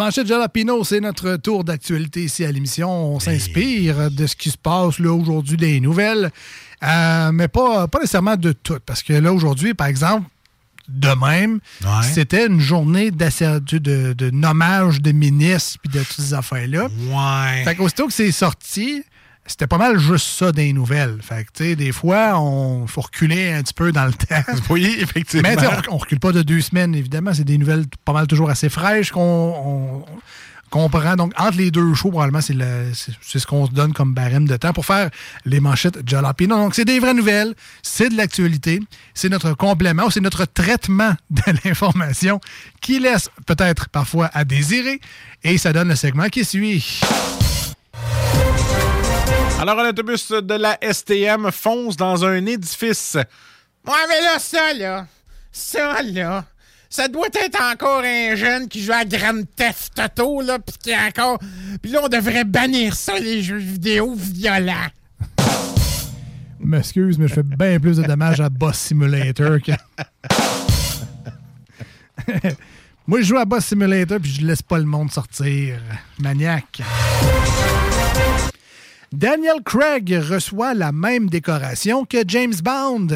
Les manchettes Jalapino, c'est notre tour d'actualité ici à l'émission. On s'inspire de ce qui se passe là aujourd'hui, des nouvelles, euh, mais pas, pas nécessairement de tout. Parce que là, aujourd'hui, par exemple, de même, Ouais. c'était une journée de, de nommage de ministres puis de toutes ces affaires-là. Ouais. Fait qu'aussitôt que c'est sorti, c'était pas mal juste ça des nouvelles. Fait que, tu sais, des fois, on faut reculer un petit peu dans le temps. Oui, effectivement. Mais on, on recule pas de deux semaines, évidemment. C'est des nouvelles pas mal toujours assez fraîches qu'on on- qu'on prend. Donc, entre les deux shows, probablement, c'est ce qu'on se donne comme barème de temps pour faire les manchettes Jalapino. Donc, c'est des vraies nouvelles, c'est de l'actualité, c'est notre complément, c'est notre traitement de l'information qui laisse peut-être parfois à désirer. Et ça donne le segment qui suit. Alors, un autobus de la STM fonce dans un édifice. Ouais, mais là, ça, là, ça, là, ça doit être encore un jeune qui joue à Grand Theft Auto, là, pis qui est encore... Puis là, on devrait bannir ça, les jeux vidéo violents. M'excuse, mais je fais bien plus de dommages à Boss Simulator que. Moi, je joue à Boss Simulator puis je laisse pas le monde sortir. Maniaque. Daniel Craig reçoit la même décoration que James Bond.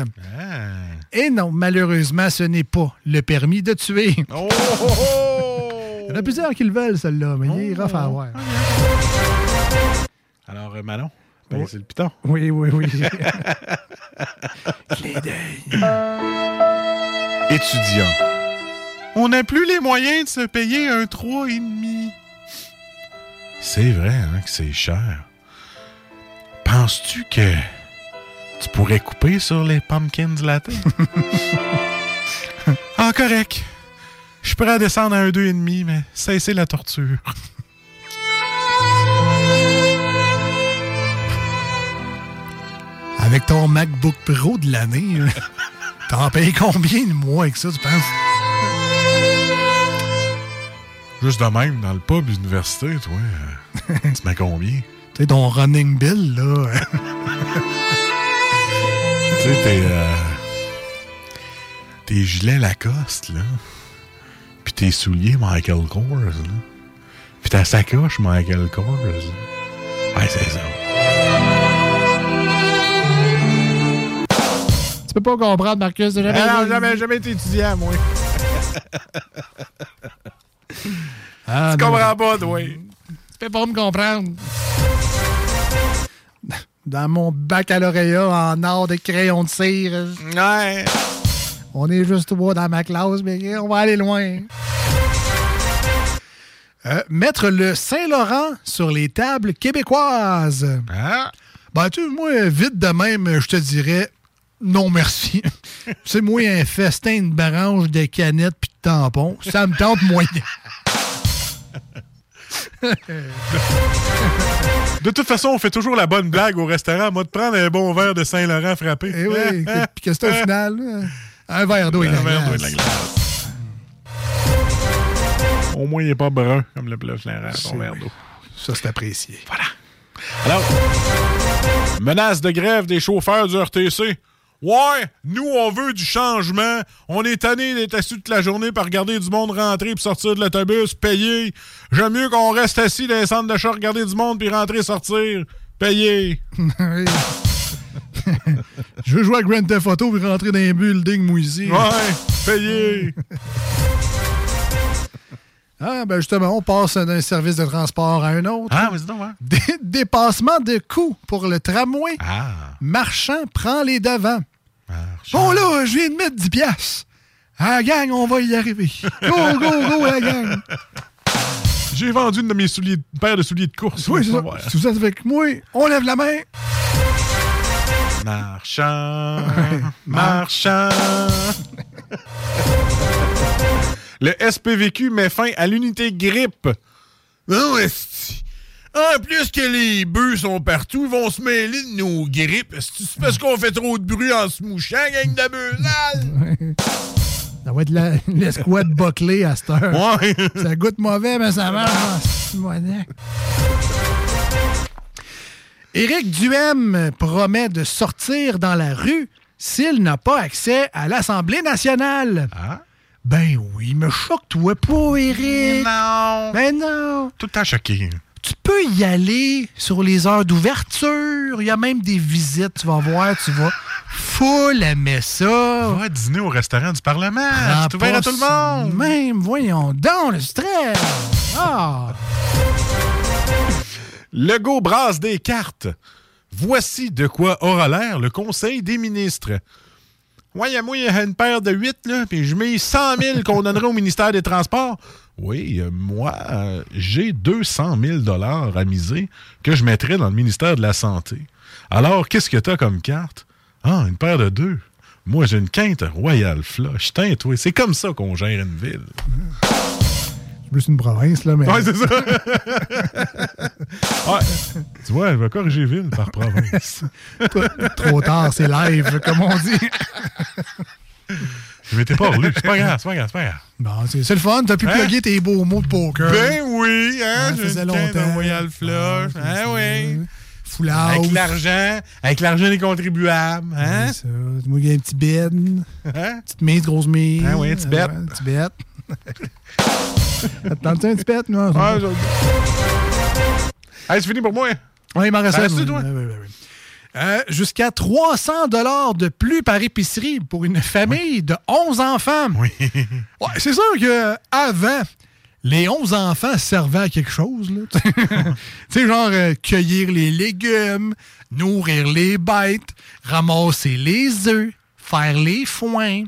Et non, malheureusement, ce n'est pas le permis de tuer. Oh, oh, oh! Il y en a plusieurs qui le veulent, celui-là, mais il est rough à avoir. Alors, euh, Manon, ben, c'est le piton. Oui, oui, oui. Étudiant. On n'a plus les moyens de se payer un 3,5. C'est vrai, hein, que c'est cher. Penses-tu que tu pourrais couper sur les pumpkins latte? ah, correct. Je suis prêt à descendre à un 2,5, mais cessez la torture. Avec ton MacBook Pro de l'année, là, t'en payes combien de mois avec ça, tu penses? Juste de même, dans le pub université, toi, euh, tu mets combien? Tu sais, ton running bill, là. Tu sais, tes, euh, tes gilets Lacoste, là. Puis tes souliers Michael Kors, là. Puis ta sacoche Michael Kors. là. Ouais, c'est ça. tu peux pas comprendre, Marcus. Jamais, Ah non, jamais, jamais été étudiant, moi. Ah, tu non. comprends pas, toi. Tu peux pas me comprendre. Dans mon baccalauréat en art de crayon de cire, Ouais. on est juste trois dans ma classe, mais on va aller loin. Euh, mettre le Saint-Laurent sur les tables québécoises. Ah. Ben, tu moi, vite de même, je te dirais non merci. C'est moi un festin de branches, de canettes puis de tampons. Ça me tente moyen. De toute façon, on fait toujours la bonne blague au restaurant. Moi, de prendre un bon verre de Saint-Laurent frappé. Eh oui, puis que c'est au final, un verre d'eau et de Un verre d'eau et de la glace. Au moins, il n'est pas brun comme le ton C'est- verre d'eau. Ça, c'est apprécié. Alors, menace de grève des chauffeurs du RTC. Ouais, nous, on veut du changement. On est tanné d'être assis toute la journée par regarder du monde rentrer puis sortir de l'autobus, payer. J'aime mieux qu'on reste assis dans les centres d'achat, regarder du monde puis rentrer, sortir, payer. Oui. Je veux jouer à Grand Theft Auto et rentrer dans un building, ici. Ouais, payer. Ah, ben justement, on passe d'un service de transport à un autre. ah, vas-y donc. Dé- dépassement de coûts pour le tramway. Ah. Marchand prend les devants. Bon, là, je viens de mettre 10 piastres. Ah, gang, on va y arriver. Go, go, go, la gang. J'ai vendu une de mes souliers, une paire de souliers de course. Oui, c'est ça. Si vous êtes avec moi, on lève la main. Marchand, marchand. Le SPVQ met fin à l'unité grippe. Non, esti. En plus que les bœufs sont partout, ils vont se mêler de nos grippes. C'est parce qu'on fait trop de bruit en se mouchant, gang de bœufs. Ça va être la- l'escouade bâclée à cette heure. Ouais. Ça goûte mauvais, mais ça marche. Ah. Éric Duhem promet de sortir dans la rue s'il n'a pas accès à l'Assemblée nationale. Ah? Ben oui, me choque-toi pas, Éric. Non. Ben non. Tout le temps choqué. Tu peux y aller sur les heures d'ouverture. Il y a même des visites, tu vas voir, tu vas full aimer ça. Va dîner au restaurant du Parlement. C'est ouvert à tout le monde. de Même, voyons donc, le stress. Ah. Legault brasse des cartes. Voici de quoi aura l'air le Conseil des ministres. Ouais, moi, il y a une paire de 8, là, puis je mets 100 000 qu'on donnerait au ministère des Transports. Oui, moi, euh, j'ai 200 000 à miser que je mettrais dans le ministère de la Santé. Alors, qu'est-ce que t'as comme carte? Ah, une paire de deux. Moi, j'ai une quinte Royal Flush. Tain, toi, c'est comme ça qu'on gère une ville. Plus une province, là, mais. Ouais, c'est ça. ouais. Tu vois, elle va corriger ville par province. Trop tard, c'est live, comme on dit. Je m'étais pas relu. C'est pas grave, c'est pas grave, c'est pas grave. Bon, c'est le fun, t'as pu Hein? plugger tes beaux mots de poker. Ben oui, hein, Ça j'ai faisait longtemps. Royal Flush. Ah, Hein, oui. Full Avec l'argent, avec l'argent des contribuables, hein? C'est ça. Moi, il y a un petit bed. Hein? Petite mise, grosse mise. Ah oui, un petit. Ouais, un petit bet. Attends-tu un petit? Non, Ah, bon. je- Hey, c'est fini pour moi. Ouais, il m'en reste Ça un. oui. Euh, Jusqu'à 300 dollars de plus par épicerie pour une famille de 11 enfants. Oui. Ouais, c'est sûr que avant, les 11 enfants servaient à quelque chose. tu sais, genre euh, cueillir les légumes, nourrir les bêtes, ramasser les œufs, faire les foins.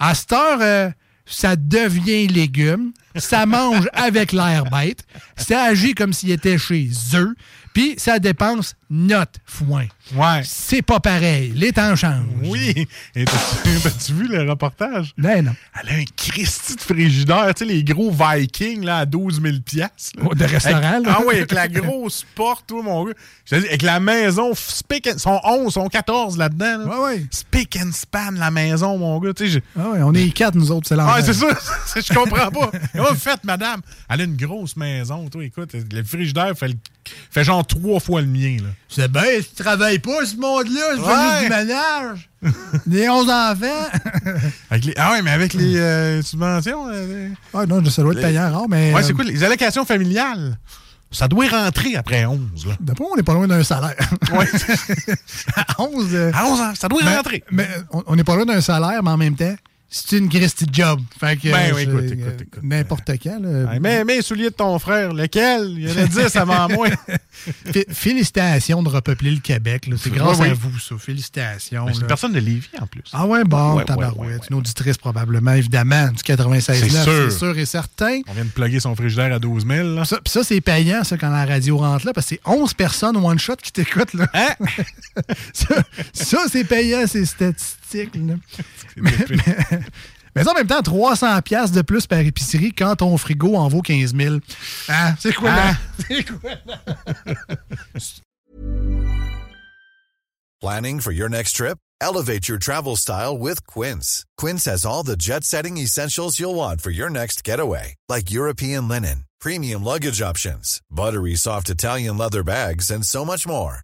À cette heure, euh, ça devient légumes, ça mange avec l'air bête, ça agit comme s'il était chez eux, puis ça dépense notre foin. Ouais. C'est pas pareil. Les temps changent. Oui. Et t'as-tu vu le reportage? Ben non. Elle a un Christy de frigidaire, tu sais, les gros Vikings là, à 12 000 piastres. Oh, de restaurant, Avec- là. Ah oui, avec la grosse porte, mon gars. Je dis, avec la maison, spick and, sont 11, sont 14 là-dedans. Là. Ouais, ouais. Spick and span, la maison, mon gars. Tu sais, je- Ah ouais, on est quatre, nous autres, c'est l'enfer. Ah, c'est ça, je comprends pas. Vous faites, madame? Elle a une grosse maison, toi, écoute, le frigidaire fait, le- fait genre trois fois le mien, là. C'est bien, tu travailles pas, ce monde-là, je Ouais. juste du ménage. Des 11 enfants. Avec les, ah ouais, mais avec les euh, subventions. euh, ah non, ça doit être payant rare, mais. ouais, euh, c'est quoi, les allocations familiales? Ça doit rentrer après 11, là. D'après on n'est pas loin d'un salaire. Ouais. à 11. euh, à 11 ans, ça doit rentrer. Mais on n'est pas loin d'un salaire, mais en même temps, c'est une Christie de job. Fait que. Ben oui, c'est, écoute, écoute, écoute. N'importe quand. là. Mais, mais souliers de ton frère, lequel? Il y en a 10 avant moi. Fé- Félicitations de repeupler le Québec. C'est grâce oui. à vous, ça. Félicitations. Mais c'est une personne de Lévis, en plus. Ah ouais, bon, Ouais, tabarouette. ouais, ouais. Une auditrice probablement, évidemment, du 96 C'est sûr. c'est sûr et certain. On vient de plugger son frigidaire à 12 000, là. Ça, pis ça, c'est payant, ça, quand la radio rentre là, parce que c'est 11 personnes one shot qui t'écoutent. Là. Hein? ça, ça, c'est payant, ces statistiques. Là. C'est Mais ça, en même temps, 300 pièces de plus par épicerie quand ton frigo en vaut 15 000. Hein? C'est quoi, là? C'est quoi, là? Planning for your next trip? Elevate your travel style with Quince. Quince has all the jet setting essentials you'll want for your next getaway, like European linen, premium luggage options, buttery soft Italian leather bags, and so much more.